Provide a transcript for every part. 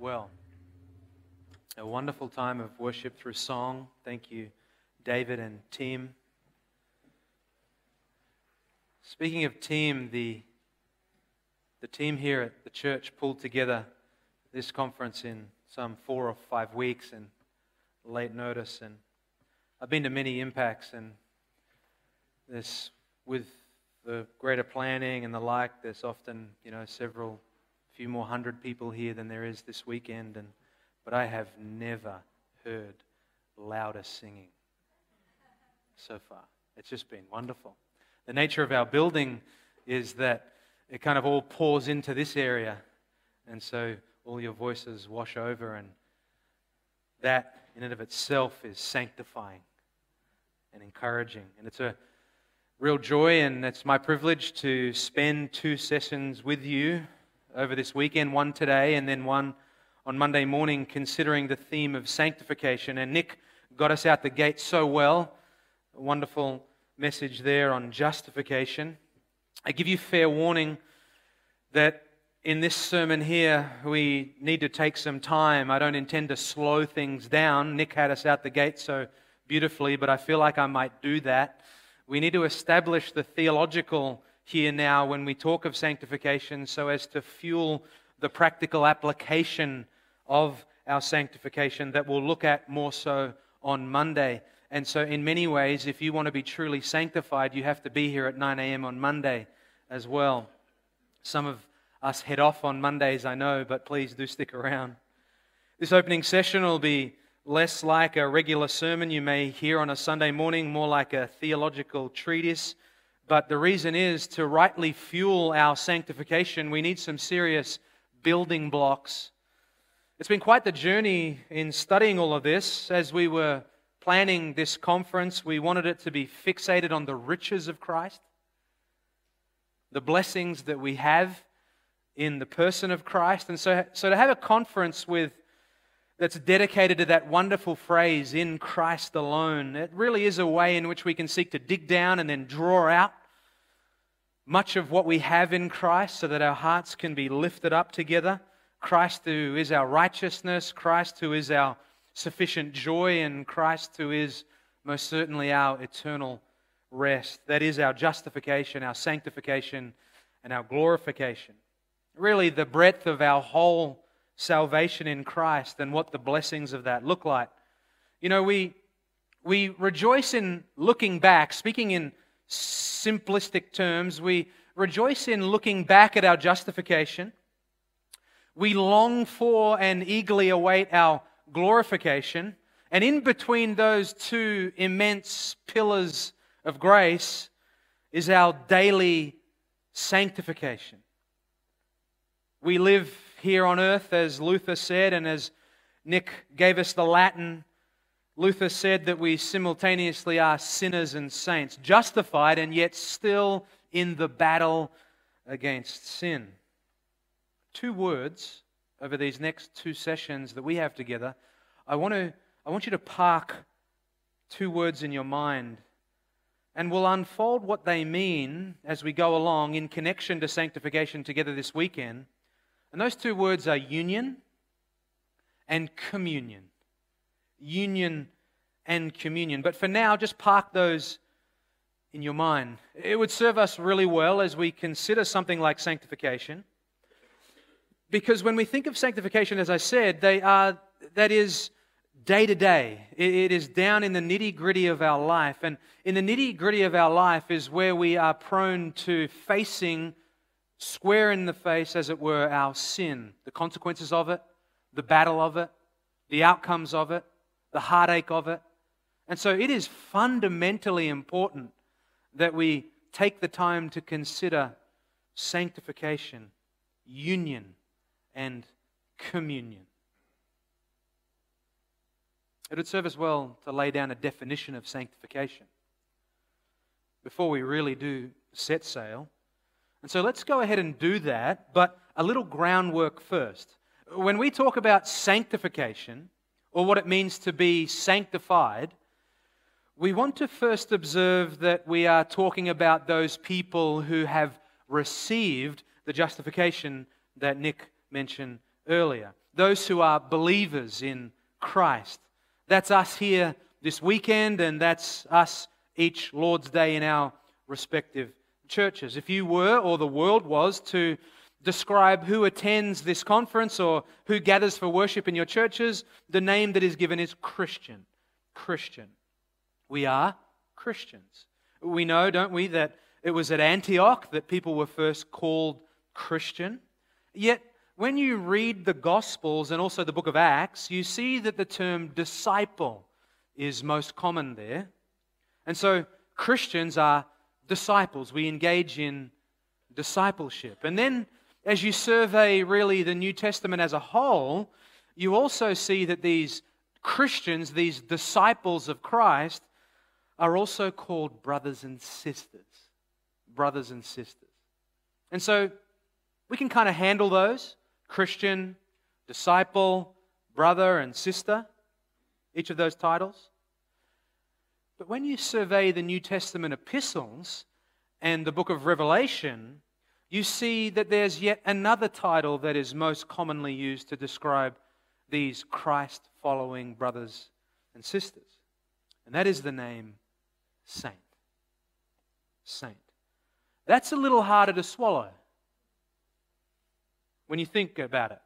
well. A wonderful time of worship through song. Thank you, David and team. Speaking of team, the, the team here at the church pulled together this conference in some four or five weeks and late notice. And I've been to many impacts, and this with the greater planning and the like, there's often you know several few more hundred people here than there is this weekend, and, but I have never heard louder singing so far. It's just been wonderful. The nature of our building is that it kind of all pours into this area, and so all your voices wash over, and that in and of itself is sanctifying and encouraging. And it's a real joy, and it's my privilege to spend two sessions with you over this weekend, one today and then one on Monday morning, considering the theme of sanctification. And Nick got us out the gate so well. A wonderful message there on justification. I give you fair warning that in this sermon here, we need to take some time. I don't intend to slow things down. Nick had us out the gate so beautifully, but I feel like I might do that. We need to establish the theological here now when we talk of sanctification so as to fuel the practical application of our sanctification that we'll look at more so on Monday. And so, in many ways, if you want to be truly sanctified, you have to be here at 9 a.m. on Monday as well. Some of us head off on Mondays, I know, but please do stick around. This opening session will be less like a regular sermon you may hear on a Sunday morning, more like a theological treatise but the reason is to rightly fuel our sanctification, we need some serious building blocks. It's been quite the journey in studying all of this. As we were planning this conference, we wanted it to be fixated on the riches of Christ, the blessings that we have in the person of Christ. And so, so to have a conference with that's dedicated to that wonderful phrase, in Christ alone, it really is a way in which we can seek to dig down and then draw out much of what we have in Christ so that our hearts can be lifted up together. Christ, who is our righteousness, Christ, who is our sufficient joy, and Christ, who is most certainly our eternal rest. That is our justification, our sanctification, and our glorification. Really, the breadth of our whole salvation in Christ and what the blessings of that look like. You know, we, we rejoice in looking back, speaking in simplistic terms, we rejoice in looking back at our justification. We long for and eagerly await our glorification. And in between those two immense pillars of grace is our daily sanctification. We live here on earth, as Luther said, and as Nick gave us the Latin Luther said that we simultaneously are sinners and saints, justified and yet still in the battle against sin. Two words over these next two sessions that we have together. I want, to, I want you to park two words in your mind and we'll unfold what they mean as we go along in connection to sanctification together this weekend. And those two words are union and communion union and communion. But for now, just park those in your mind. It would serve us really well as we consider something like sanctification. Because when we think of sanctification, as I said, they are, that is day to day. It is down in the nitty gritty of our life. And in the nitty gritty of our life is where we are prone to facing square in the face, as it were, our sin, the consequences of it, the battle of it, the outcomes of it the heartache of it. And so it is fundamentally important that we take the time to consider sanctification, union, and communion. It would serve us well to lay down a definition of sanctification before we really do set sail. And so let's go ahead and do that, but a little groundwork first. When we talk about sanctification, or what it means to be sanctified, we want to first observe that we are talking about those people who have received the justification that Nick mentioned earlier. those who are believers in Christ. That's us here this weekend, and that's us each Lord's Day in our respective churches. If you were, or the world was, to describe who attends this conference or who gathers for worship in your churches, the name that is given is Christian. Christian. We are Christians. We know, don't we, that it was at Antioch that people were first called Christian. Yet, when you read the Gospels and also the book of Acts, you see that the term disciple is most common there. And so, Christians are disciples. We engage in discipleship. And then, as you survey really the New Testament as a whole, you also see that these Christians, these disciples of Christ, are also called brothers and sisters. Brothers and sisters. And so we can kind of handle those Christian, disciple, brother, and sister, each of those titles. But when you survey the New Testament epistles and the book of Revelation, you see that there's yet another title that is most commonly used to describe these Christ following brothers and sisters. And that is the name saint. Saint. That's a little harder to swallow when you think about it.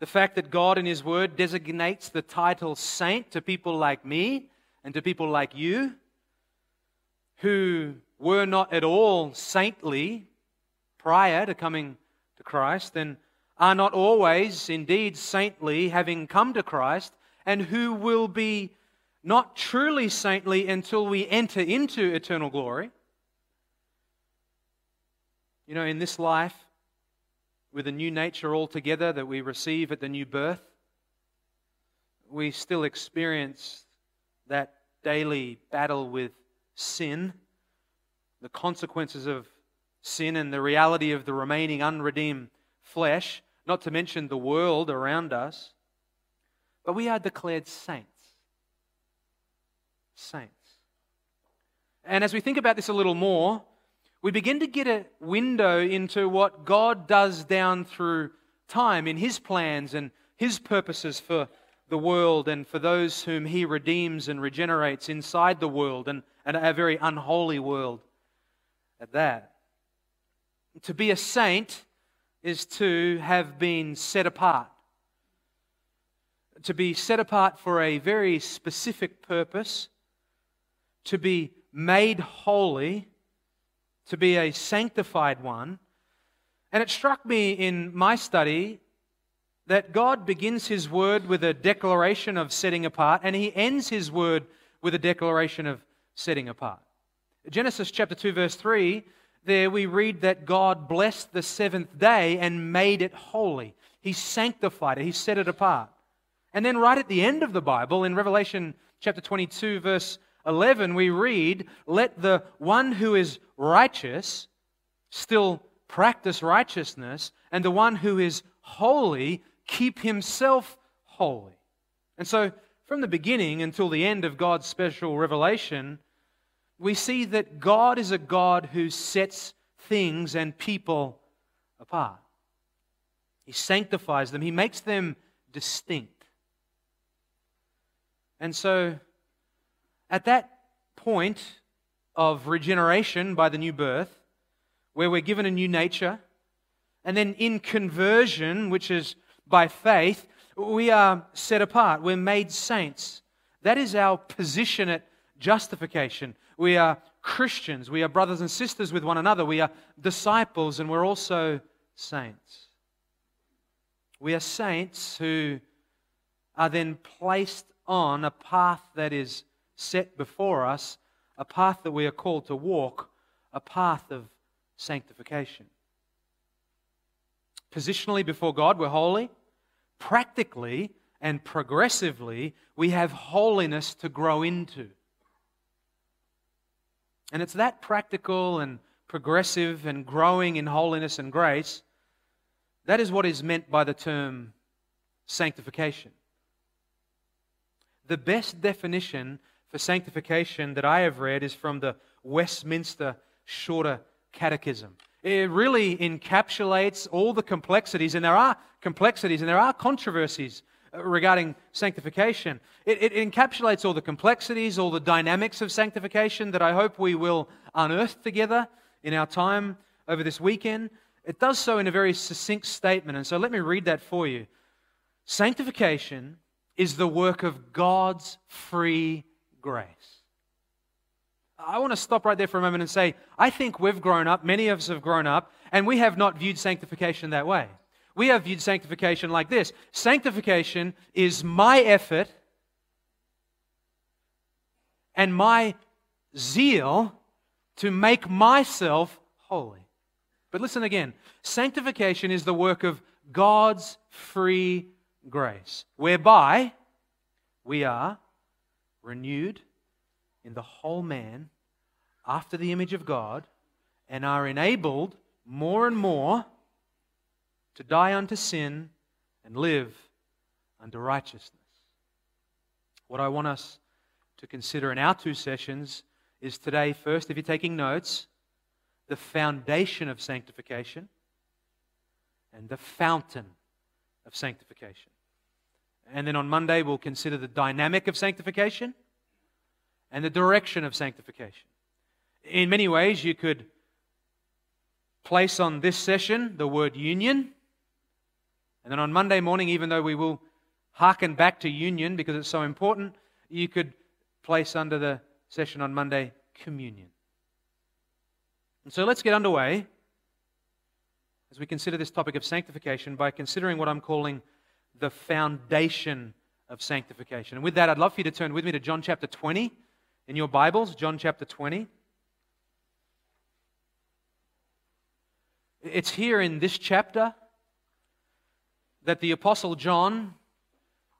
The fact that God in His Word designates the title saint to people like me and to people like you who were not at all saintly prior to coming to Christ and are not always indeed saintly having come to Christ and who will be not truly saintly until we enter into eternal glory. You know, in this life, with a new nature altogether that we receive at the new birth, we still experience that daily battle with sin, the consequences of sin, and the reality of the remaining unredeemed flesh, not to mention the world around us. But we are declared saints saints. And as we think about this a little more, we begin to get a window into what God does down through time in His plans and His purposes for the world and for those whom He redeems and regenerates inside the world and, and a very unholy world at that. To be a saint is to have been set apart. To be set apart for a very specific purpose to be made holy, to be a sanctified one. And it struck me in my study that God begins his word with a declaration of setting apart, and he ends his word with a declaration of setting apart. Genesis chapter 2, verse 3, there we read that God blessed the seventh day and made it holy. He sanctified it, he set it apart. And then, right at the end of the Bible, in Revelation chapter 22, verse 11, we read, Let the one who is righteous still practice righteousness, and the one who is holy keep himself holy. And so, from the beginning until the end of God's special revelation, we see that God is a God who sets things and people apart. He sanctifies them, He makes them distinct. And so, at that point of regeneration by the new birth, where we're given a new nature, and then in conversion, which is by faith, we are set apart. We're made saints. That is our position at justification. We are Christians. We are brothers and sisters with one another. We are disciples, and we're also saints. We are saints who are then placed on a path that is set before us a path that we are called to walk, a path of sanctification. Positionally before God, we're holy. Practically and progressively, we have holiness to grow into. And it's that practical and progressive and growing in holiness and grace that is what is meant by the term sanctification. The best definition for sanctification that I have read is from the Westminster Shorter Catechism. It really encapsulates all the complexities, and there are complexities and there are controversies regarding sanctification. It, it, encapsulates all the complexities, all the dynamics of sanctification that I hope we will unearth together in our time over this weekend. It does so in a very succinct statement, and so let me read that for you. Sanctification is the work of God's free grace. I want to stop right there for a moment and say, I think we've grown up, many of us have grown up, and we have not viewed sanctification that way. We have viewed sanctification like this Sanctification is my effort and my zeal to make myself holy. But listen again sanctification is the work of God's free grace, whereby we are renewed in the whole man after the image of God and are enabled more and more to die unto sin and live unto righteousness. What I want us to consider in our two sessions is today, first, if you're taking notes, the foundation of sanctification and the fountain of sanctification. And then on Monday, we'll consider the dynamic of sanctification and the direction of sanctification. In many ways, you could place on this session the word union. And then on Monday morning, even though we will hearken back to union because it's so important, you could place under the session on Monday communion. And so let's get underway as we consider this topic of sanctification by considering what I'm calling the foundation of sanctification. And with that, I'd love for you to turn with me to John chapter 20 in your Bibles, John chapter 20. It's here in this chapter that the Apostle John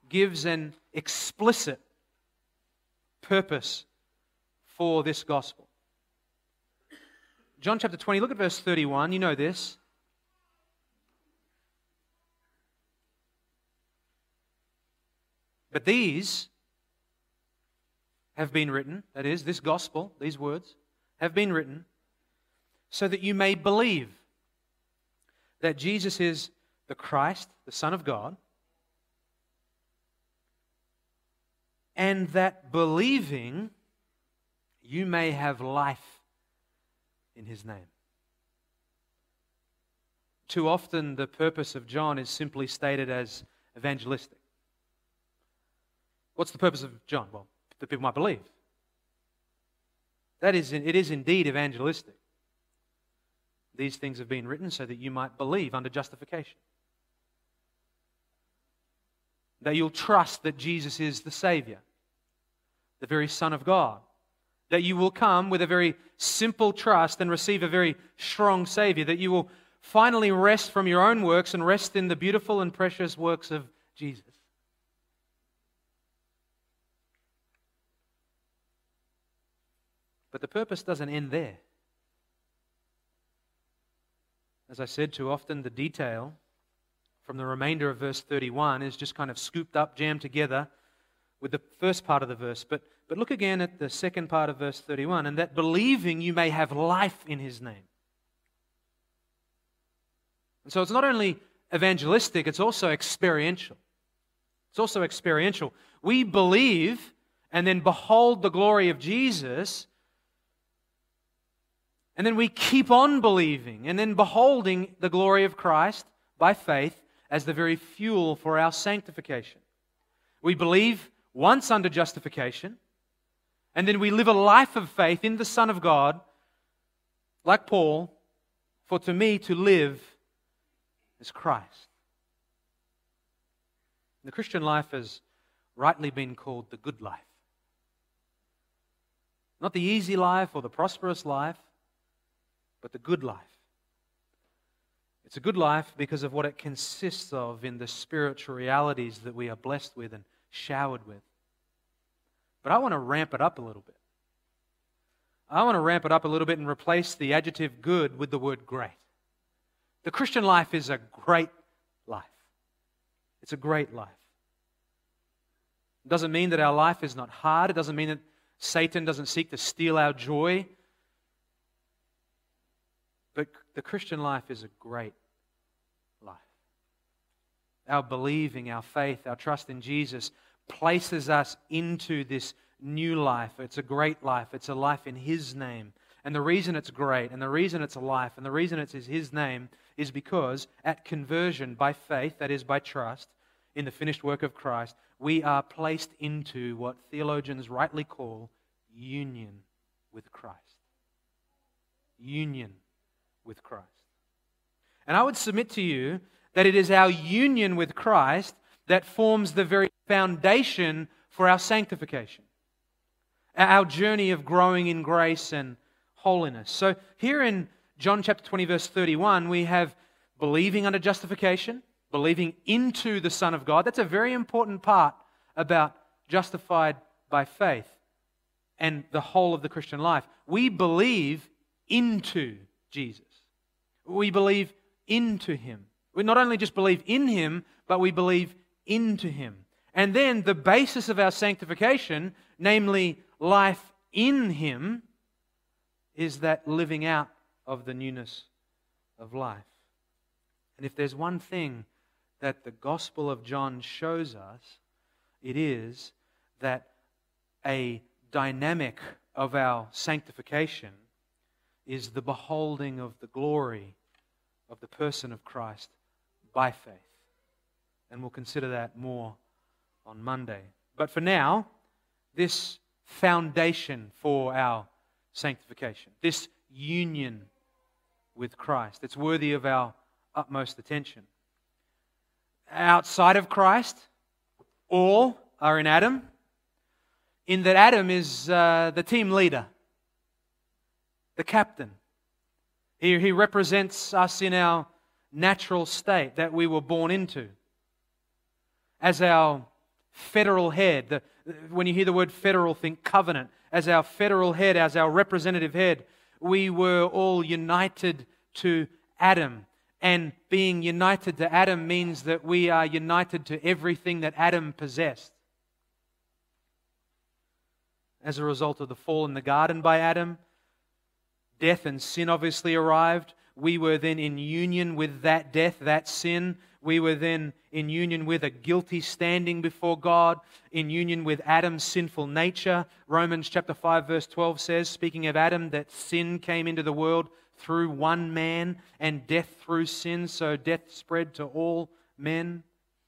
gives an explicit purpose for this gospel. John chapter 20, look at verse 31. You know this. But these have been written, that is, this gospel, these words, have been written so that you may believe that Jesus is the Christ, the Son of God, and that believing you may have life in his name. Too often, the purpose of John is simply stated as evangelistic. What's the purpose of John? Well, that people might believe. That is, it is indeed evangelistic. These things have been written so that you might believe under justification. That you'll trust that Jesus is the Savior, the very Son of God. That you will come with a very simple trust and receive a very strong Savior. That you will finally rest from your own works and rest in the beautiful and precious works of Jesus. But the purpose doesn't end there. As I said too often, the detail from the remainder of verse 31 is just kind of scooped up, jammed together with the first part of the verse. But, but look again at the second part of verse 31 and that believing you may have life in his name. And so it's not only evangelistic, it's also experiential. It's also experiential. We believe and then behold the glory of Jesus and then we keep on believing and then beholding the glory of Christ by faith as the very fuel for our sanctification. We believe once under justification, and then we live a life of faith in the Son of God, like Paul, for to me to live is Christ. The Christian life has rightly been called the good life. Not the easy life or the prosperous life, but the good life. It's a good life because of what it consists of in the spiritual realities that we are blessed with and showered with. But I want to ramp it up a little bit. I want to ramp it up a little bit and replace the adjective good with the word great. The Christian life is a great life. It's a great life. It doesn't mean that our life is not hard. It doesn't mean that Satan doesn't seek to steal our joy But the Christian life is a great life. Our believing, our faith, our trust in Jesus places us into this new life. It's a great life. It's a life in His name. And the reason it's great, and the reason it's a life, and the reason it's His name is because at conversion by faith, that is by trust, in the finished work of Christ, we are placed into what theologians rightly call union with Christ. Union with Christ. And I would submit to you that it is our union with Christ that forms the very foundation for our sanctification, our journey of growing in grace and holiness. So, here in John chapter 20, verse 31, we have believing under justification, believing into the Son of God. That's a very important part about justified by faith and the whole of the Christian life. We believe into Jesus. We believe into Him. We not only just believe in Him, but we believe into Him. And then the basis of our sanctification, namely life in Him, is that living out of the newness of life. And if there's one thing that the Gospel of John shows us, it is that a dynamic of our sanctification is the beholding of the glory of the person of Christ by faith. And we'll consider that more on Monday. But for now, this foundation for our sanctification, this union with Christ, it's worthy of our utmost attention. Outside of Christ, all are in Adam, in that Adam is uh, the team leader, the captain. He, he represents us in our natural state that we were born into. As our federal head, the, when you hear the word federal, think covenant. As our federal head, as our representative head, we were all united to Adam. And being united to Adam means that we are united to everything that Adam possessed. As a result of the fall in the garden by Adam, death and sin obviously arrived. We were then in union with that death, that sin. We were then in union with a guilty standing before God, in union with Adam's sinful nature. Romans chapter 5 verse 12 says, speaking of Adam, that sin came into the world through one man and death through sin, so death spread to all men.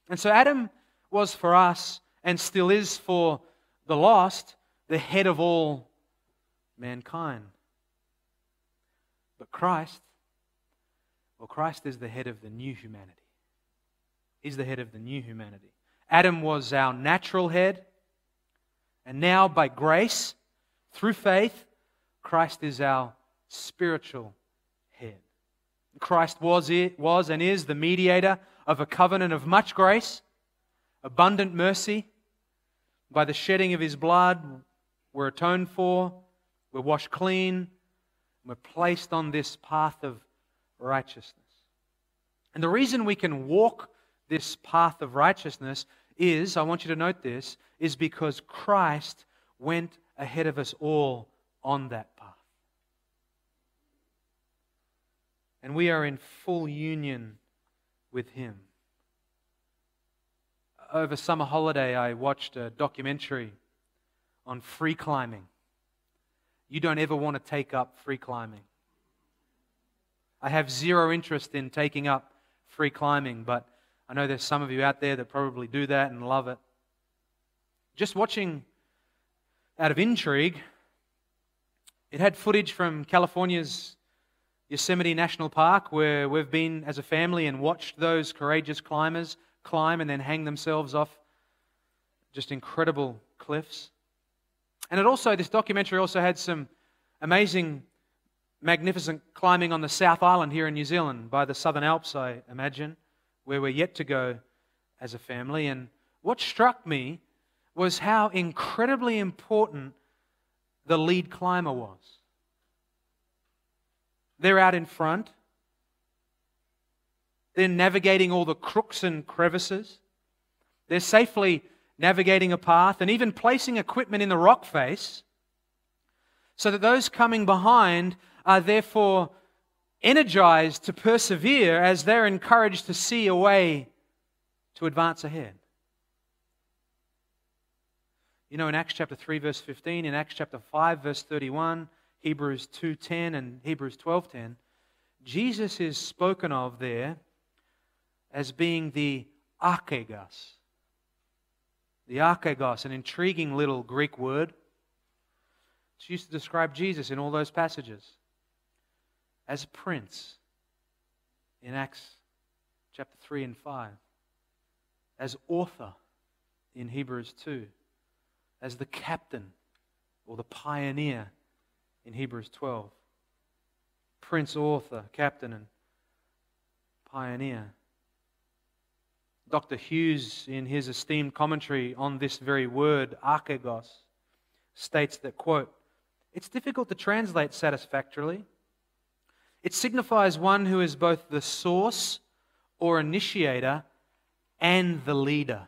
And so Adam was for us and still is for the lost the head of all mankind. But Christ, well, Christ is the head of the new humanity. He's the head of the new humanity. Adam was our natural head, and now by grace, through faith, Christ is our spiritual head. Christ was, was and is the mediator of a covenant of much grace, abundant mercy. By the shedding of his blood, we're atoned for, we're washed clean, we're placed on this path of righteousness. And the reason we can walk this path of righteousness is, I want you to note this, is because Christ went ahead of us all on that path. And we are in full union with Him. Over summer holiday, I watched a documentary on free climbing. You don't ever want to take up free climbing. I have zero interest in taking up free climbing, but I know there's some of you out there that probably do that and love it. Just watching out of intrigue, it had footage from California's Yosemite National Park where we've been as a family and watched those courageous climbers climb and then hang themselves off just incredible cliffs. And it also, this documentary also had some amazing, magnificent climbing on the South Island here in New Zealand by the Southern Alps, I imagine, where we're yet to go as a family. And what struck me was how incredibly important the lead climber was. They're out in front. They're navigating all the crooks and crevices. They're safely navigating a path, and even placing equipment in the rock face so that those coming behind are therefore energized to persevere as they're encouraged to see a way to advance ahead. You know, in Acts chapter 3, verse 15, in Acts chapter 5, verse 31, Hebrews 2.10 and Hebrews 12.10, Jesus is spoken of there as being the archegos. The archegos, an intriguing little Greek word. It's used to describe Jesus in all those passages as prince in Acts chapter 3 and 5, as author in Hebrews 2, as the captain or the pioneer in Hebrews 12. Prince, author, captain, and pioneer. Dr. Hughes, in his esteemed commentary on this very word, archegos, states that, quote, it's difficult to translate satisfactorily it signifies one who is both the source or initiator and the leader.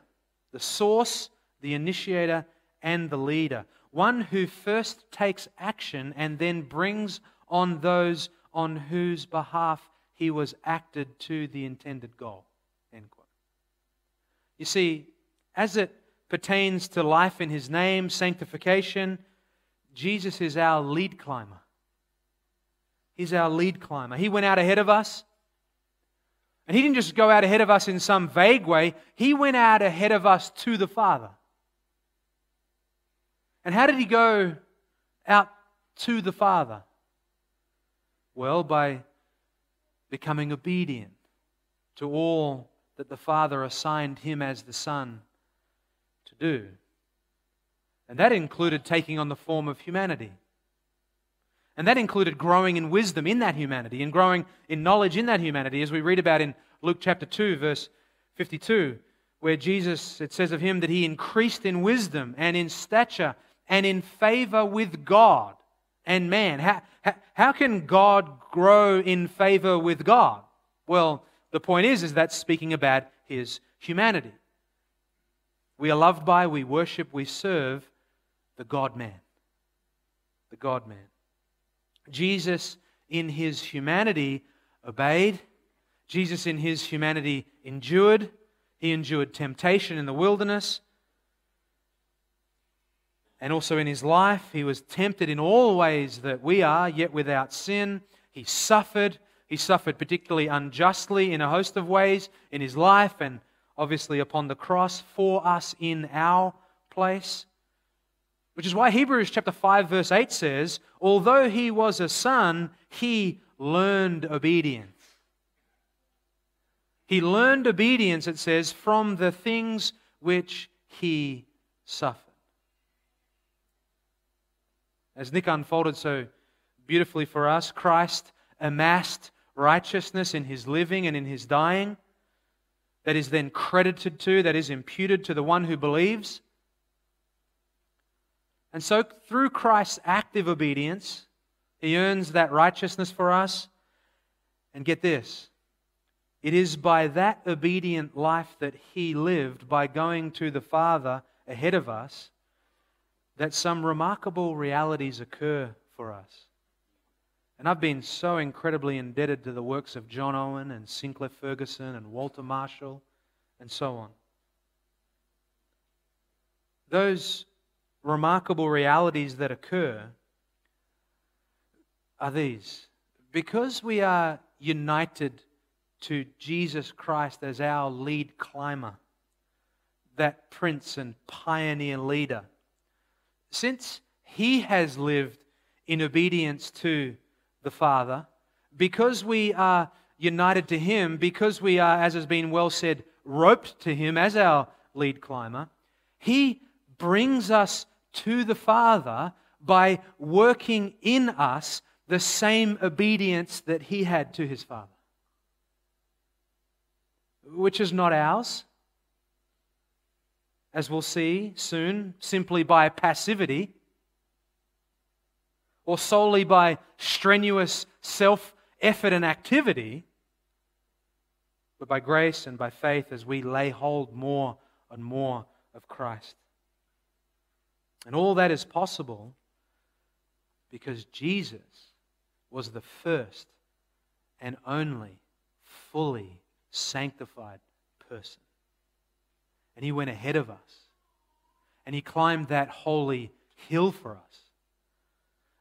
The source, the initiator, and the leader. One who first takes action and then brings on those on whose behalf he was acted to the intended goal. You see, as it pertains to life in his name, sanctification, Jesus is our lead climber. He's our lead climber. He went out ahead of us. And He didn't just go out ahead of us in some vague way, He went out ahead of us to the Father. And how did He go out to the Father? Well, by becoming obedient to all that the Father assigned Him as the Son to do. And that included taking on the form of humanity. And that included growing in wisdom in that humanity and growing in knowledge in that humanity, as we read about in Luke chapter 2, verse 52, where Jesus, it says of him that he increased in wisdom and in stature and in favor with God and man. How, how, how can God grow in favor with God? Well, the point is, is that speaking about his humanity. We are loved by, we worship, we serve the God man. The God man. Jesus, in his humanity, obeyed. Jesus, in his humanity, endured. He endured temptation in the wilderness. And also in his life, he was tempted in all ways that we are, yet without sin. He suffered. He suffered particularly unjustly in a host of ways in his life and obviously upon the cross for us in our place. Which is why Hebrews chapter 5 verse 8 says, although he was a son, he learned obedience. He learned obedience, it says, from the things which he suffered. As Nick unfolded so beautifully for us, Christ amassed righteousness in his living and in his dying that is then credited to, that is imputed to the one who believes. And so, through Christ's active obedience, he earns that righteousness for us. And get this it is by that obedient life that he lived, by going to the Father ahead of us, that some remarkable realities occur for us. And I've been so incredibly indebted to the works of John Owen and Sinclair Ferguson and Walter Marshall and so on. Those remarkable realities that occur are these. Because we are united to Jesus Christ as our lead climber, that prince and pioneer leader, since he has lived in obedience to the Father, because we are united to him, because we are, as has been well said, roped to him as our lead climber, he brings us to the Father by working in us the same obedience that he had to his Father, which is not ours, as we'll see soon, simply by passivity or solely by strenuous self effort and activity, but by grace and by faith as we lay hold more and more of Christ. And all that is possible because Jesus was the first and only fully sanctified person. And he went ahead of us. And he climbed that holy hill for us.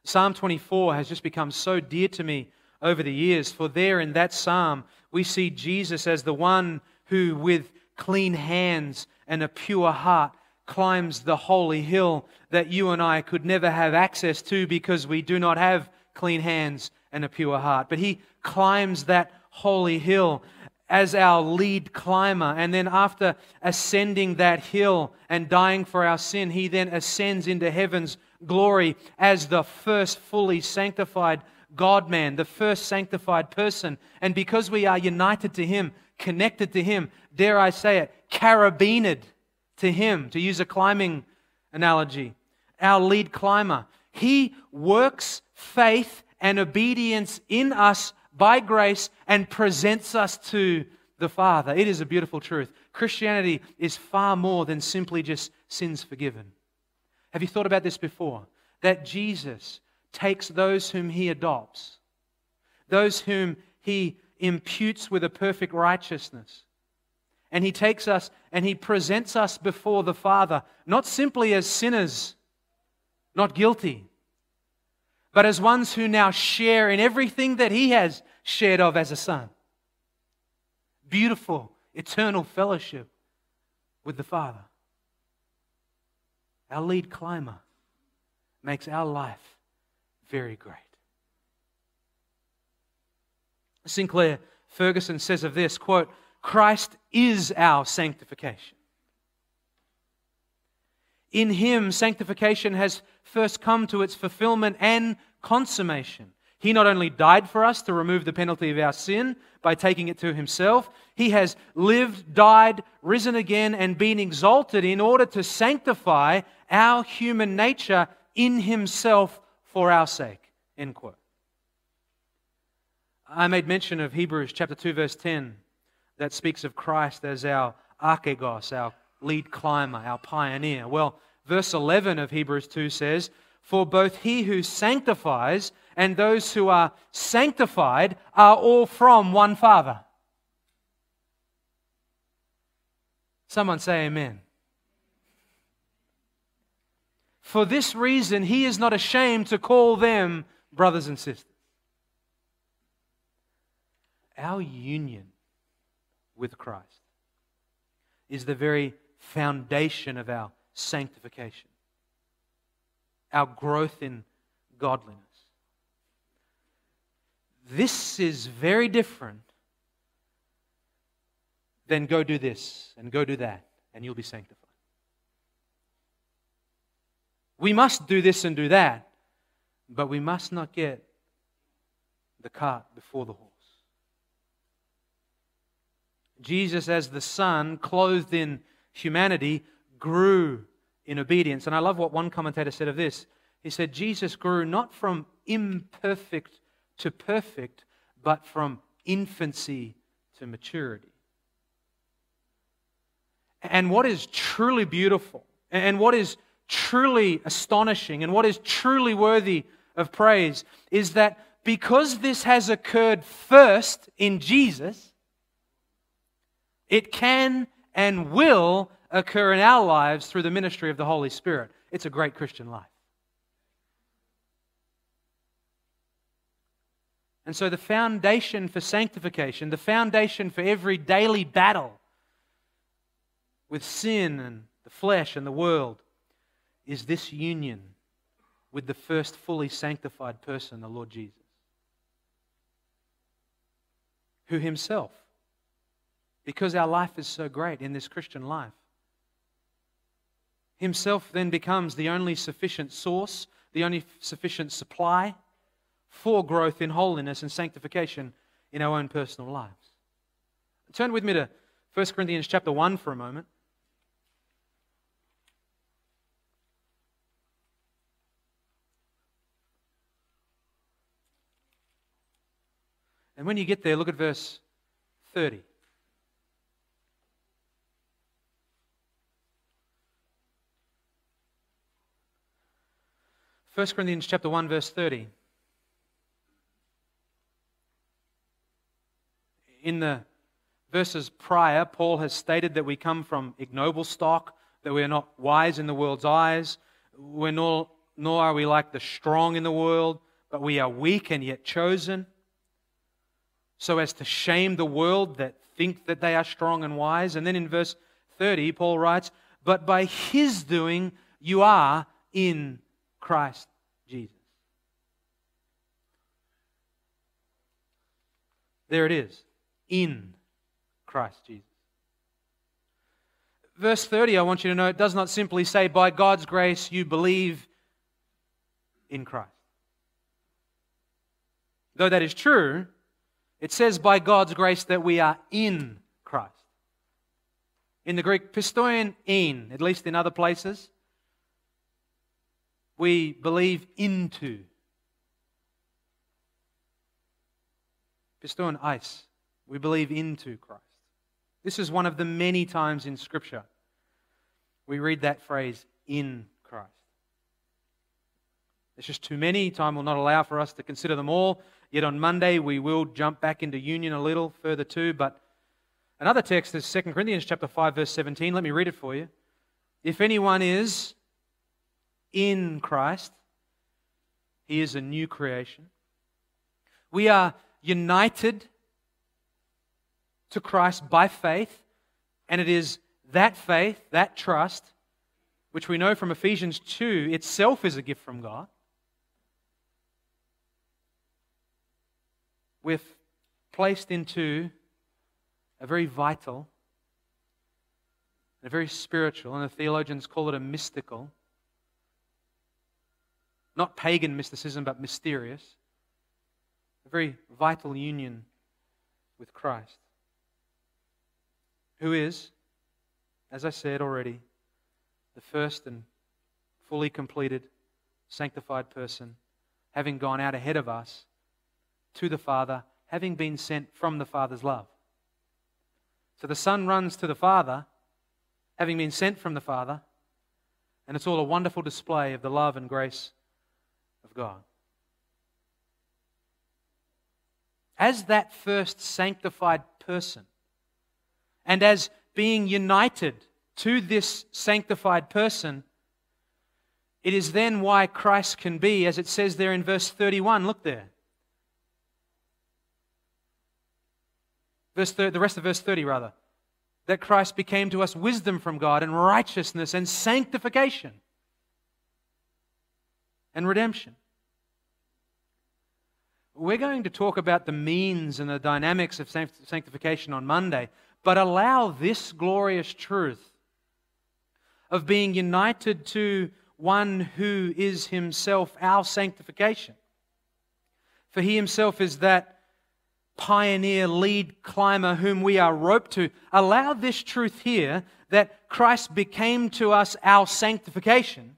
Psalm 24 has just become so dear to me over the years, for there in that psalm, we see Jesus as the one who, with clean hands and a pure heart, climbs the holy hill that you and I could never have access to because we do not have clean hands and a pure heart. But he climbs that holy hill as our lead climber. And then, after ascending that hill and dying for our sin, he then ascends into heaven's glory as the first fully sanctified God man, the first sanctified person. And because we are united to him, connected to him, dare I say it, carabined to him, to use a climbing analogy, our lead climber. He works faith and obedience in us by grace and presents us to the Father. It is a beautiful truth. Christianity is far more than simply just sins forgiven. Have you thought about this before? That Jesus takes those whom he adopts, those whom he imputes with a perfect righteousness, and he takes us and he presents us before the Father, not simply as sinners, not guilty, but as ones who now share in everything that he has shared of as a son. Beautiful, eternal fellowship with the Father. Our lead climber makes our life very great. Sinclair Ferguson says of this quote, Christ is our sanctification. In him, sanctification has first come to its fulfillment and consummation. He not only died for us to remove the penalty of our sin by taking it to himself, he has lived, died, risen again, and been exalted in order to sanctify our human nature in himself for our sake. End quote. I made mention of Hebrews chapter 2, verse 10, that speaks of Christ as our archegos, our lead climber, our pioneer. Well, verse 11 of Hebrews 2 says, For both he who sanctifies and those who are sanctified are all from one Father. Someone say amen. For this reason, he is not ashamed to call them brothers and sisters. Our union with Christ is the very foundation of our sanctification, our growth in godliness. This is very different than go do this and go do that, and you'll be sanctified. We must do this and do that, but we must not get the cart before the horse. Jesus, as the Son, clothed in humanity, grew in obedience. And I love what one commentator said of this. He said, Jesus grew not from imperfect to perfect, but from infancy to maturity. And what is truly beautiful and what is truly astonishing and what is truly worthy of praise is that because this has occurred first in Jesus, it can and will occur in our lives through the ministry of the Holy Spirit. It's a great Christian life. And so, the foundation for sanctification, the foundation for every daily battle with sin and the flesh and the world, is this union with the first fully sanctified person, the Lord Jesus, who himself, because our life is so great in this Christian life, himself then becomes the only sufficient source, the only sufficient supply for growth in holiness and sanctification in our own personal lives. Turn with me to 1 Corinthians chapter 1 for a moment. And when you get there, look at verse 30. First Corinthians chapter 1 verse 30. In the verses prior, Paul has stated that we come from ignoble stock, that we are not wise in the world's eyes, we're nor, nor are we like the strong in the world, but we are weak and yet chosen, so as to shame the world that think that they are strong and wise. And then in verse 30, Paul writes, But by his doing you are in Christ Jesus. There it is. In Christ Jesus. Verse 30, I want you to know, it does not simply say, by God's grace you believe in Christ. Though that is true, it says by God's grace that we are in Christ. In the Greek, pistoian, in, at least in other places, we believe into. Pistoin ice, we believe into Christ. This is one of the many times in Scripture we read that phrase, in Christ. There's just too many. Time will not allow for us to consider them all. Yet on Monday, we will jump back into union a little further too. But another text is 2 Corinthians chapter 5, verse 17. Let me read it for you. If anyone is in Christ, he is a new creation. We are united to Christ by faith, and it is that faith, that trust, which we know from Ephesians 2 itself is a gift from God. We're placed into a very vital, a very spiritual, and the theologians call it a mystical, not pagan mysticism, but mysterious, a very vital union with Christ who is, as I said already, the first and fully completed, sanctified person, having gone out ahead of us to the Father, having been sent from the Father's love. So the Son runs to the Father, having been sent from the Father, and it's all a wonderful display of the love and grace of God. As that first sanctified person, and as being united to this sanctified person, it is then why Christ can be, as it says there in verse 31. Look there. Verse 30, the rest of verse 30, rather. That Christ became to us wisdom from God and righteousness and sanctification and redemption. We're going to talk about the means and the dynamics of sanctification on Monday but allow this glorious truth of being united to one who is himself our sanctification. For he himself is that pioneer, lead climber whom we are roped to. Allow this truth here that Christ became to us our sanctification.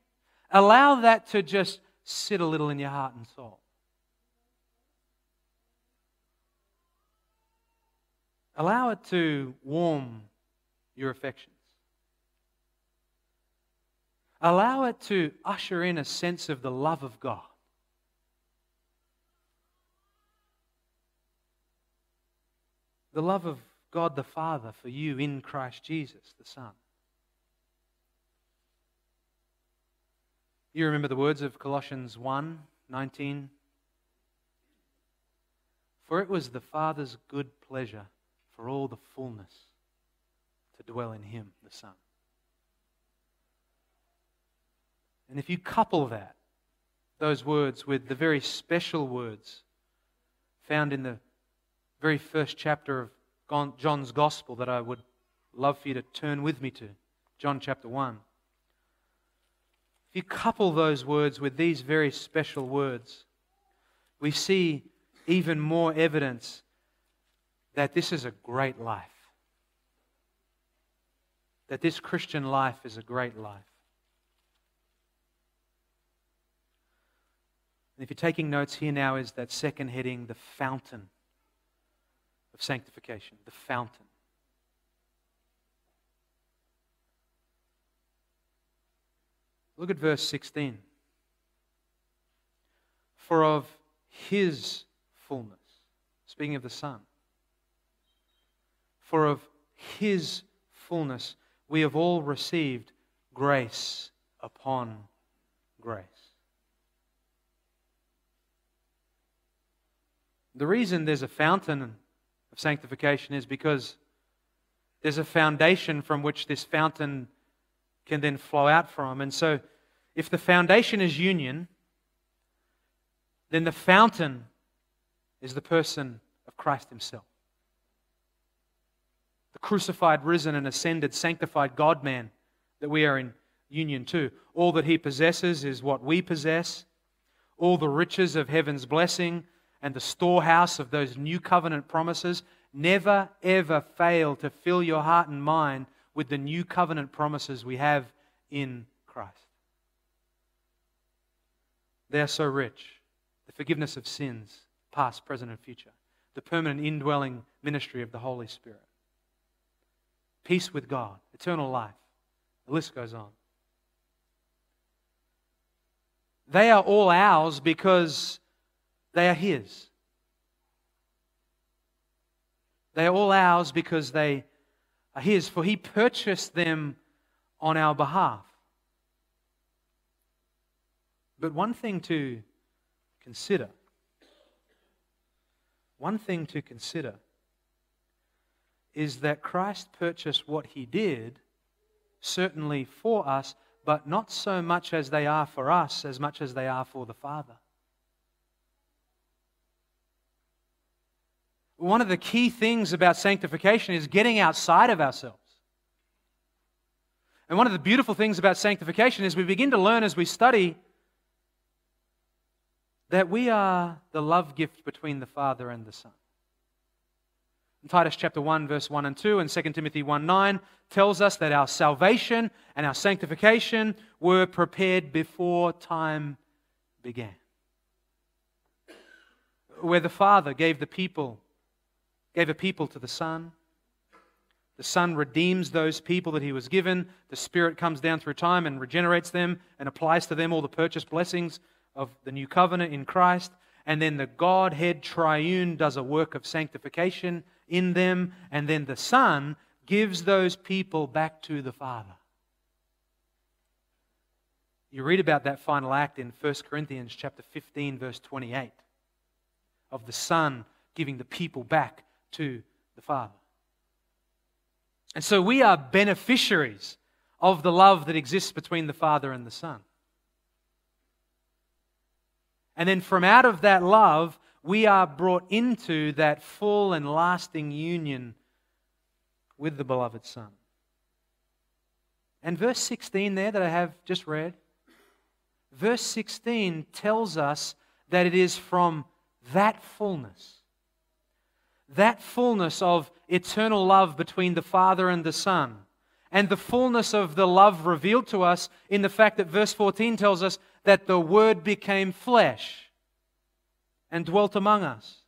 Allow that to just sit a little in your heart and soul. Allow it to warm your affections. Allow it to usher in a sense of the love of God. The love of God the Father for you in Christ Jesus the Son. You remember the words of Colossians 1 19? For it was the Father's good pleasure for all the fullness to dwell in Him, the Son. And if you couple that, those words, with the very special words found in the very first chapter of John's Gospel that I would love for you to turn with me to, John chapter 1. If you couple those words with these very special words, we see even more evidence that this is a great life. That this Christian life is a great life. And if you're taking notes, here now is that second heading the fountain of sanctification. The fountain. Look at verse 16. For of his fullness, speaking of the Son, For of his fullness we have all received grace upon grace. The reason there's a fountain of sanctification is because there's a foundation from which this fountain can then flow out from. And so, if the foundation is union, then the fountain is the person of Christ Himself. Crucified, risen, and ascended, sanctified God man that we are in union to. All that He possesses is what we possess. All the riches of heaven's blessing and the storehouse of those new covenant promises never, ever fail to fill your heart and mind with the new covenant promises we have in Christ. They are so rich. The forgiveness of sins, past, present, and future. The permanent indwelling ministry of the Holy Spirit. Peace with God, eternal life. The list goes on. They are all ours because they are His. They are all ours because they are His, for He purchased them on our behalf. But one thing to consider, one thing to consider is that Christ purchased what He did, certainly for us, but not so much as they are for us, as much as they are for the Father. one of the key things about sanctification is getting outside of ourselves. And one of the beautiful things about sanctification is we begin to learn as we study that we are the love gift between the Father and the Son. Titus chapter 1, verse 1 and 2, and 2 Timothy 1 9 tells us that our salvation and our sanctification were prepared before time began. Where the Father gave the people gave a people to the Son. The Son redeems those people that He was given. The Spirit comes down through time and regenerates them and applies to them all the purchased blessings of the new covenant in Christ. And then the Godhead triune does a work of sanctification in them. And then the Son gives those people back to the Father. You read about that final act in 1 Corinthians chapter 15 verse 28 of the son giving the people back to the Father. And so we are beneficiaries of the love that exists between the Father and the Son. And then from out of that love, we are brought into that full and lasting union with the beloved Son. And verse 16 there that I have just read, verse 16 tells us that it is from that fullness that fullness of eternal love between the Father and the Son, and the fullness of the love revealed to us in the fact that verse 14 tells us that the Word became flesh and dwelt among us.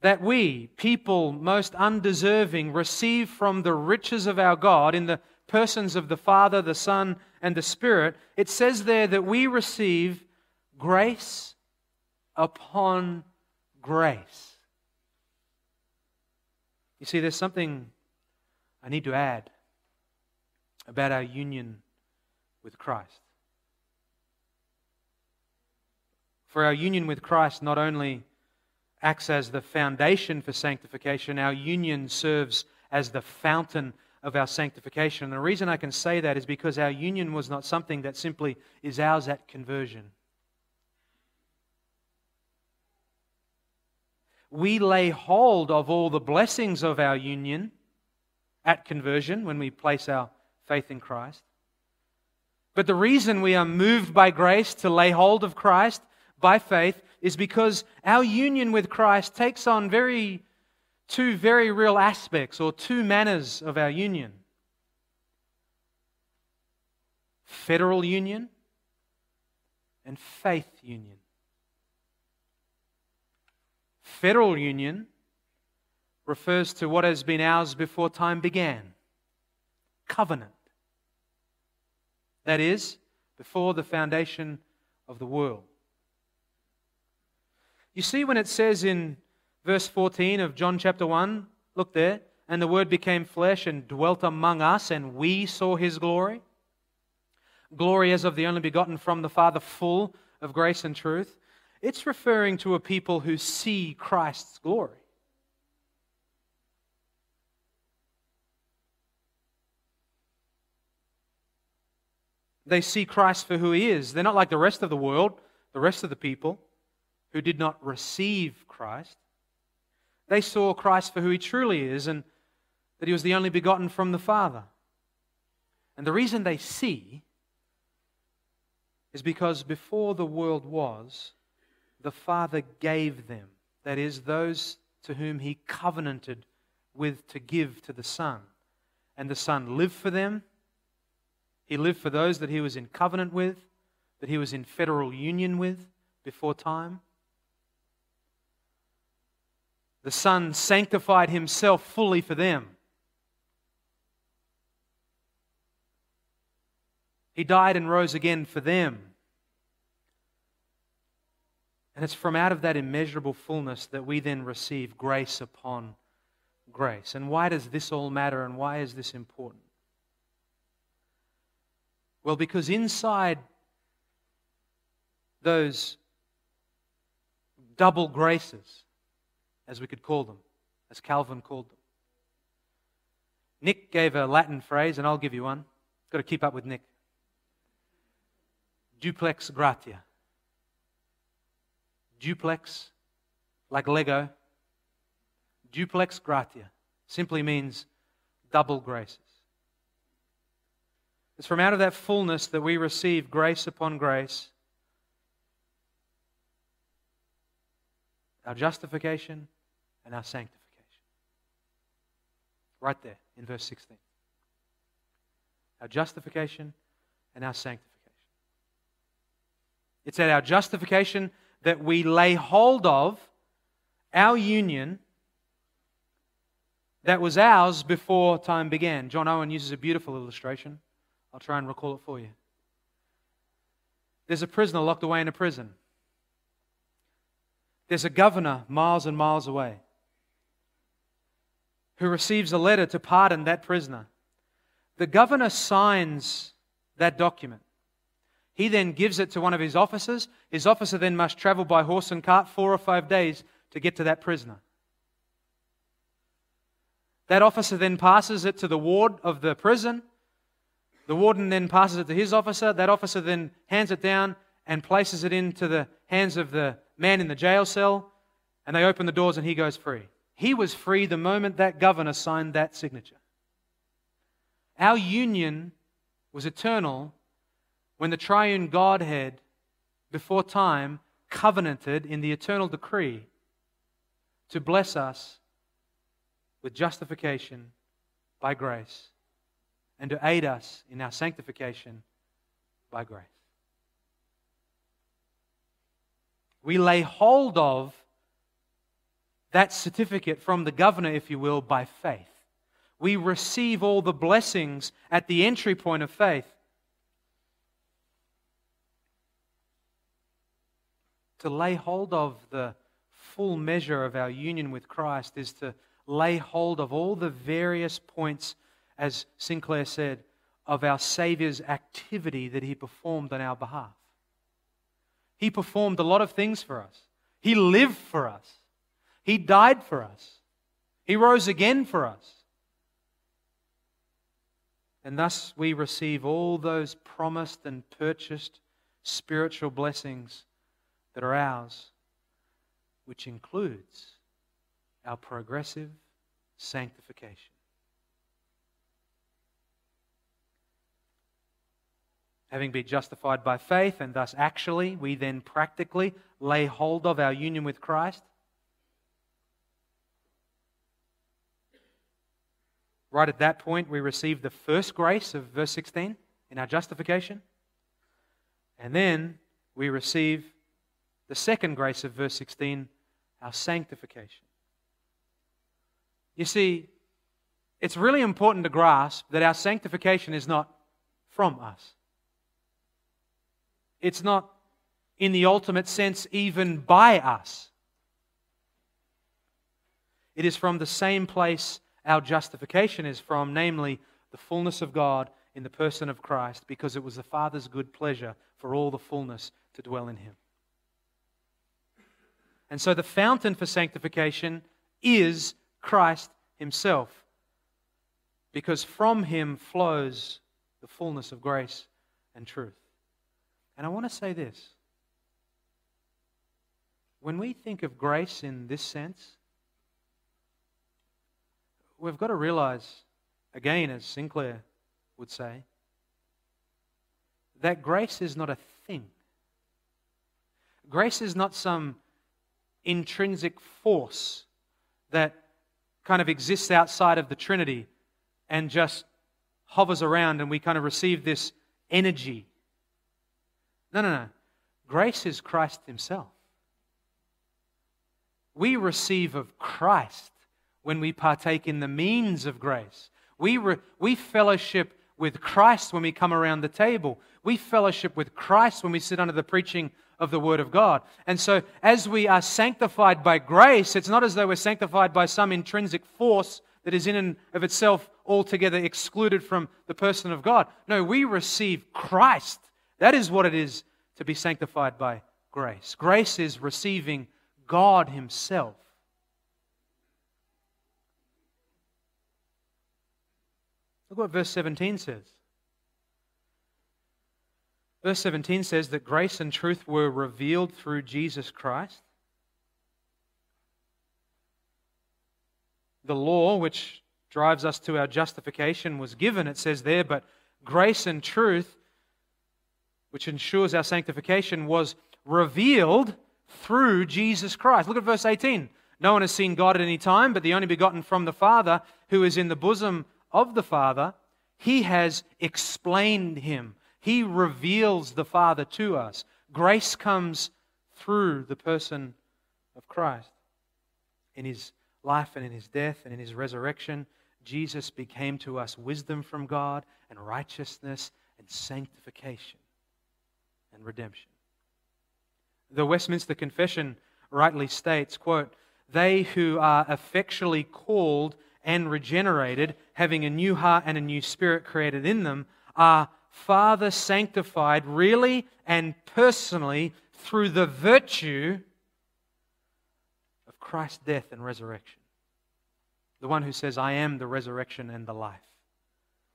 That we, people most undeserving, receive from the riches of our God in the persons of the Father, the Son, and the Spirit, it says there that we receive grace upon grace. You see, there's something I need to add about our union with Christ. For our union with Christ not only acts as the foundation for sanctification, our union serves as the fountain of our sanctification. And the reason I can say that is because our union was not something that simply is ours at conversion. We lay hold of all the blessings of our union at conversion when we place our faith in Christ. But the reason we are moved by grace to lay hold of Christ by faith is because our union with Christ takes on very two very real aspects or two manners of our union. Federal union and faith union federal union refers to what has been ours before time began covenant. That is, before the foundation of the world. You see, when it says in verse 14 of John chapter 1, look there, and the Word became flesh and dwelt among us, and we saw his glory. Glory as of the only begotten from the Father, full of grace and truth. It's referring to a people who see Christ's glory. They see Christ for who he is. They're not like the rest of the world, the rest of the people who did not receive Christ. They saw Christ for who he truly is and that he was the only begotten from the Father. And the reason they see is because before the world was, the Father gave them, that is, those to whom he covenanted with to give to the Son. And the Son lived for them he lived for those that he was in covenant with, that he was in federal union with before time. The Son sanctified himself fully for them. He died and rose again for them. And it's from out of that immeasurable fullness that we then receive grace upon grace. And why does this all matter and why is this important? Well, because inside those double graces, as we could call them, as Calvin called them, Nick gave a Latin phrase, and I'll give you one. Got to keep up with Nick. Duplex gratia. Duplex, like Lego. Duplex gratia simply means double graces. It's from out of that fullness that we receive grace upon grace. Our justification and our sanctification. Right there in verse 16. Our justification and our sanctification. It's at our justification that we lay hold of our union that was ours before time began. John Owen uses a beautiful illustration. I'll try and recall it for you. There's a prisoner locked away in a prison. There's a governor miles and miles away who receives a letter to pardon that prisoner. The governor signs that document. He then gives it to one of his officers. His officer then must travel by horse and cart four or five days to get to that prisoner. That officer then passes it to the ward of the prison. The warden then passes it to his officer. That officer then hands it down and places it into the hands of the man in the jail cell. And they open the doors and he goes free. He was free the moment that governor signed that signature. Our union was eternal when the triune Godhead, before time, covenanted in the eternal decree to bless us with justification by grace and to aid us in our sanctification by grace. We lay hold of that certificate from the governor, if you will, by faith. We receive all the blessings at the entry point of faith. To lay hold of the full measure of our union with Christ is to lay hold of all the various points as Sinclair said, of our Saviour's activity that he performed on our behalf. He performed a lot of things for us. He lived for us. He died for us. He rose again for us. And thus we receive all those promised and purchased spiritual blessings that are ours, which includes our progressive sanctification. Having been justified by faith, and thus actually, we then practically lay hold of our union with Christ. Right at that point, we receive the first grace of verse 16 in our justification. And then we receive the second grace of verse 16, our sanctification. You see, it's really important to grasp that our sanctification is not from us. It's not, in the ultimate sense, even by us. It is from the same place our justification is from, namely the fullness of God in the person of Christ, because it was the Father's good pleasure for all the fullness to dwell in him. And so the fountain for sanctification is Christ himself, because from him flows the fullness of grace and truth. And I want to say this. When we think of grace in this sense, we've got to realize, again, as Sinclair would say, that grace is not a thing. Grace is not some intrinsic force that kind of exists outside of the Trinity and just hovers around and we kind of receive this energy. No, no, no. Grace is Christ Himself. We receive of Christ when we partake in the means of grace. We, re- we fellowship with Christ when we come around the table. We fellowship with Christ when we sit under the preaching of the Word of God. And so, as we are sanctified by grace, it's not as though we're sanctified by some intrinsic force that is in and of itself altogether excluded from the person of God. No, we receive Christ. That is what it is to be sanctified by grace. Grace is receiving God Himself. Look what verse 17 says. Verse 17 says that grace and truth were revealed through Jesus Christ. The law, which drives us to our justification, was given, it says there, but grace and truth, which ensures our sanctification, was revealed through Jesus Christ. Look at verse 18. No one has seen God at any time, but the only begotten from the Father, who is in the bosom of the Father, he has explained him. He reveals the Father to us. Grace comes through the person of Christ. In his life and in his death and in his resurrection, Jesus became to us wisdom from God and righteousness and sanctification and redemption the Westminster Confession rightly states, quote, they who are effectually called and regenerated, having a new heart and a new spirit created in them, are Father sanctified really and personally through the virtue of Christ's death and resurrection. The one who says, I am the resurrection and the life.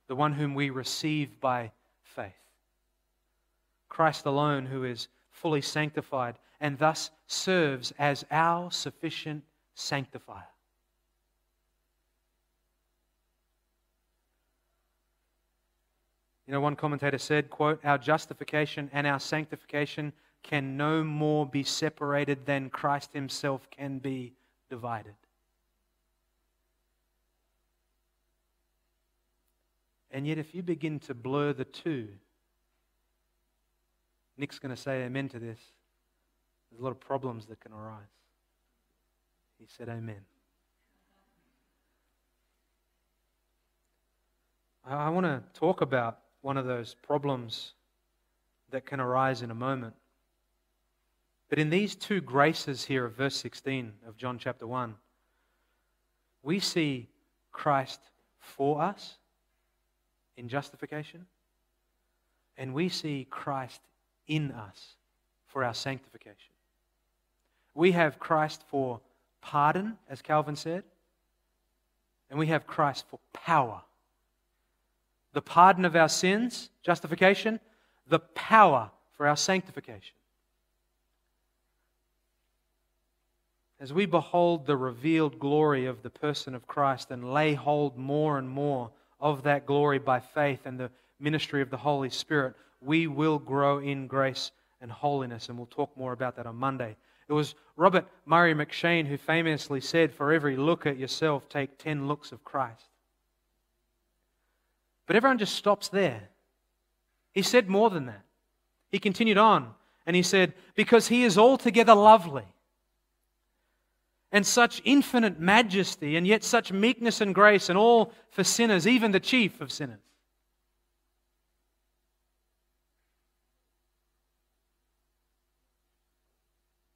The one whom we receive by faith. Christ alone, who is fully sanctified, and thus serves as our sufficient sanctifier. You know, one commentator said, quote, Our justification and our sanctification can no more be separated than Christ himself can be divided. And yet, if you begin to blur the two, Nick's going to say amen to this. There's a lot of problems that can arise. He said amen. I want to talk about one of those problems that can arise in a moment. But in these two graces here of verse 16 of John chapter 1, we see Christ for us in justification, and we see Christ in us for our sanctification. We have Christ for pardon, as Calvin said, and we have Christ for power. The pardon of our sins, justification, the power for our sanctification. As we behold the revealed glory of the person of Christ and lay hold more and more of that glory by faith and the ministry of the Holy Spirit, we will grow in grace and holiness. And we'll talk more about that on Monday. It was Robert Murray M'Cheyne who famously said, For every look at yourself, take 10 looks of Christ. But everyone just stops there. He said more than that. He continued on and he said, Because he is altogether lovely and such infinite majesty, and yet such meekness and grace, and all for sinners, even the chief of sinners.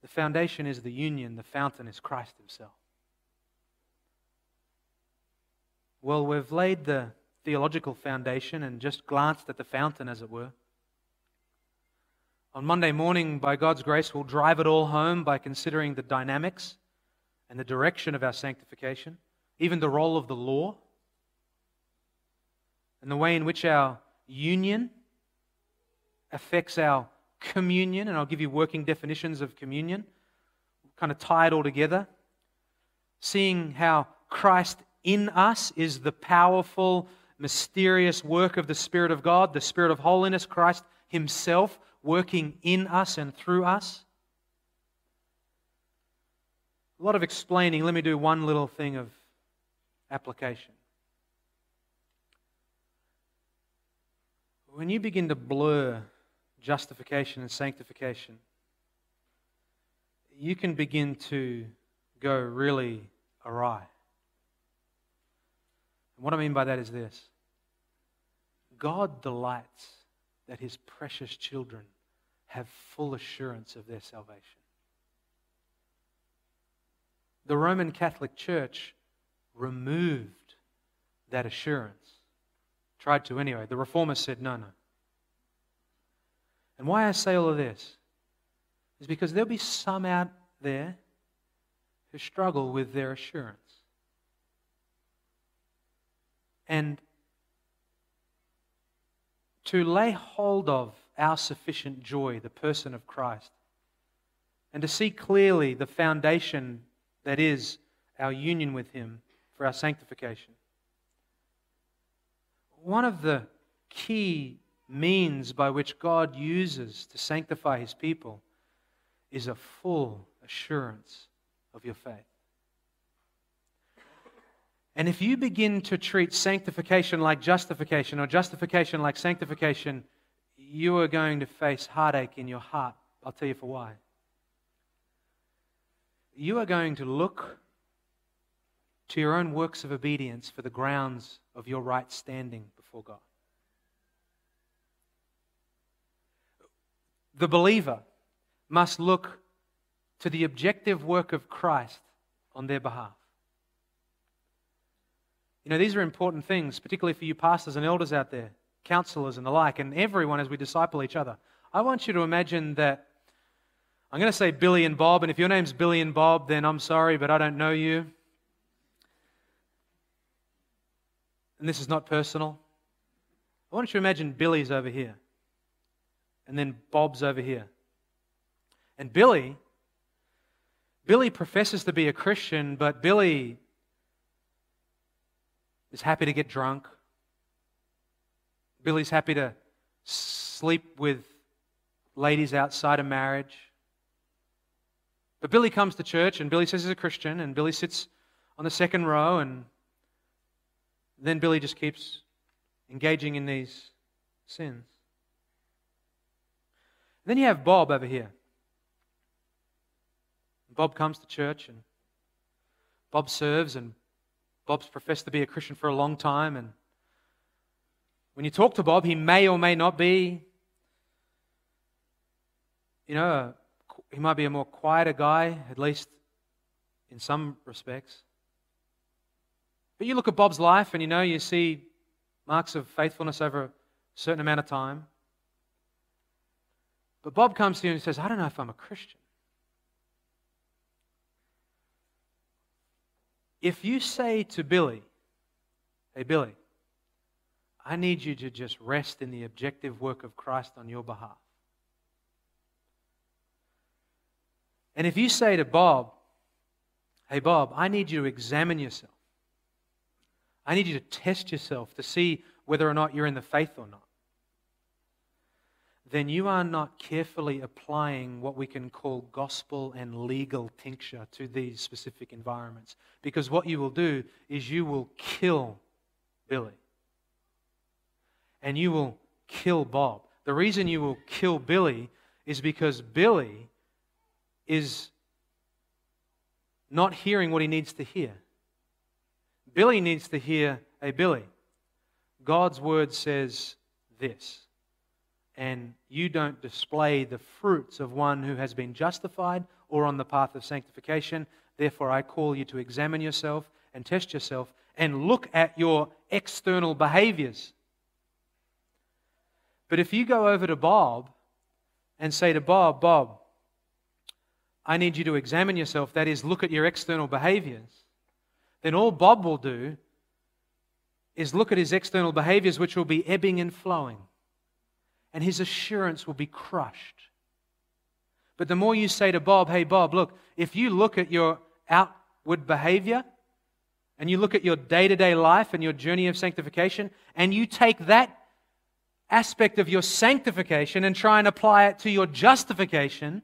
The foundation is the union, the fountain is Christ Himself. Well, we've laid the theological foundation and just glanced at the fountain, as it were. On Monday morning, by God's grace, we'll drive it all home by considering the dynamics and the direction of our sanctification, even the role of the law, and the way in which our union affects our communion. And I'll give you working definitions of communion, kind of tie it all together. Seeing how Christ in us is the powerful, mysterious work of the Spirit of God, the Spirit of holiness, Christ Himself working in us and through us. A lot of explaining. Let me do one little thing of application. When you begin to blur justification and sanctification, you can begin to go really awry. And what I mean by that is this God delights that his precious children have full assurance of their salvation. The Roman Catholic Church removed that assurance. Tried to anyway. The Reformers said, no, no. And why I say all of this is because there'll be some out there who struggle with their assurance. And to lay hold of our sufficient joy, the person of Christ, and to see clearly the foundation that is our union with Him for our sanctification. One of the key means by which God uses to sanctify His people is a full assurance of your faith. And if you begin to treat sanctification like justification or justification like sanctification, you are going to face heartache in your heart. I'll tell you for why. You are going to look to your own works of obedience for the grounds of your right standing before God. The believer must look to the objective work of Christ on their behalf. You know, these are important things, particularly for you pastors and elders out there, counselors and the like, and everyone as we disciple each other. I want you to imagine that I'm going to say Billy and Bob, and if your name's Billy and Bob, then I'm sorry, but I don't know you. And this is not personal. I want you to imagine Billy's over here, and then Bob's over here. And Billy, Billy professes to be a Christian, but Billy is happy to get drunk. Billy's happy to sleep with ladies outside of marriage. But Billy comes to church and Billy says he's a Christian and Billy sits on the second row and then Billy just keeps engaging in these sins. Then you have Bob over here. Bob comes to church and Bob serves and Bob's professed to be a Christian for a long time, and when you talk to Bob, he may or may not be, you know, he might be a more quieter guy, at least in some respects. But you look at Bob's life and you know, you see marks of faithfulness over a certain amount of time. But Bob comes to you and says, I don't know if I'm a Christian. If you say to Billy, Hey, Billy, I need you to just rest in the objective work of Christ on your behalf. And if you say to Bob, Hey, Bob, I need you to examine yourself. I need you to test yourself to see whether or not you're in the faith or not then you are not carefully applying what we can call gospel and legal tincture to these specific environments. Because what you will do is you will kill Billy. And you will kill Bob. The reason you will kill Billy is because Billy is not hearing what he needs to hear. Billy needs to hear, hey, Billy, God's word says this and you don't display the fruits of one who has been justified or on the path of sanctification, therefore I call you to examine yourself and test yourself and look at your external behaviors. But if you go over to Bob and say to Bob, Bob, I need you to examine yourself, that is, look at your external behaviors, then all Bob will do is look at his external behaviors, which will be ebbing and flowing, and his assurance will be crushed. But the more you say to Bob, hey, Bob, look, if you look at your outward behavior and you look at your day to day life and your journey of sanctification, and you take that aspect of your sanctification and try and apply it to your justification,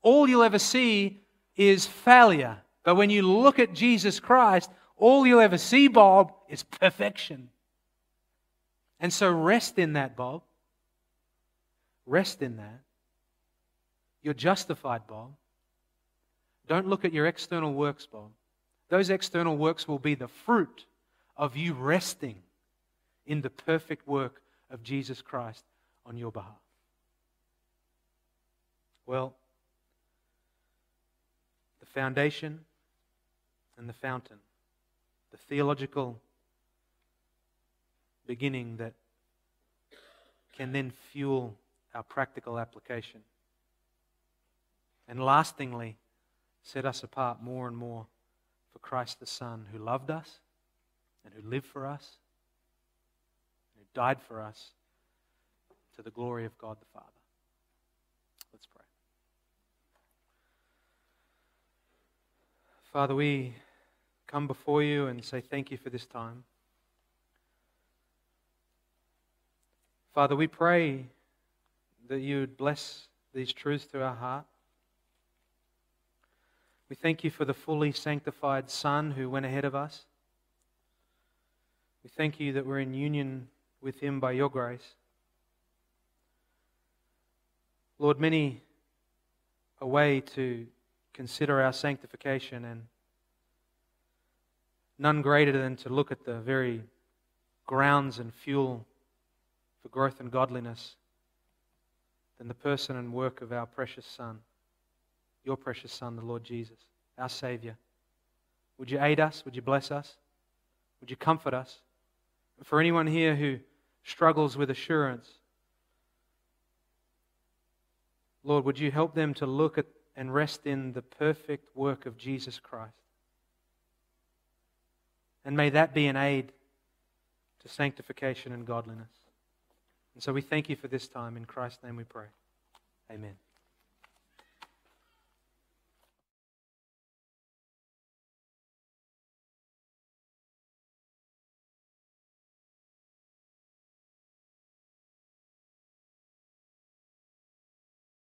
all you'll ever see is failure. But when you look at Jesus Christ, all you'll ever see, Bob, is perfection. And so rest in that, Bob. Rest in that. You're justified, Bob. Don't look at your external works, Bob. Those external works will be the fruit of you resting in the perfect work of Jesus Christ on your behalf. Well, the foundation and the fountain, the theological beginning that can then fuel our practical application. And lastingly, set us apart more and more for Christ the Son, who loved us and who lived for us and who died for us to the glory of God the Father. Let's pray. Father, we come before you and say thank you for this time. Father, we pray that you would bless these truths to our heart. We thank you for the fully sanctified Son who went ahead of us. We thank you that we're in union with him by your grace. Lord, many a way to consider our sanctification, and none greater than to look at the very grounds and fuel for growth and godliness than the person and work of our precious Son your precious Son, the Lord Jesus, our Savior. Would you aid us? Would you bless us? Would you comfort us? For anyone here who struggles with assurance, Lord, would you help them to look at and rest in the perfect work of Jesus Christ? And may that be an aid to sanctification and godliness. And so we thank you for this time. In Christ's name we pray. Amen.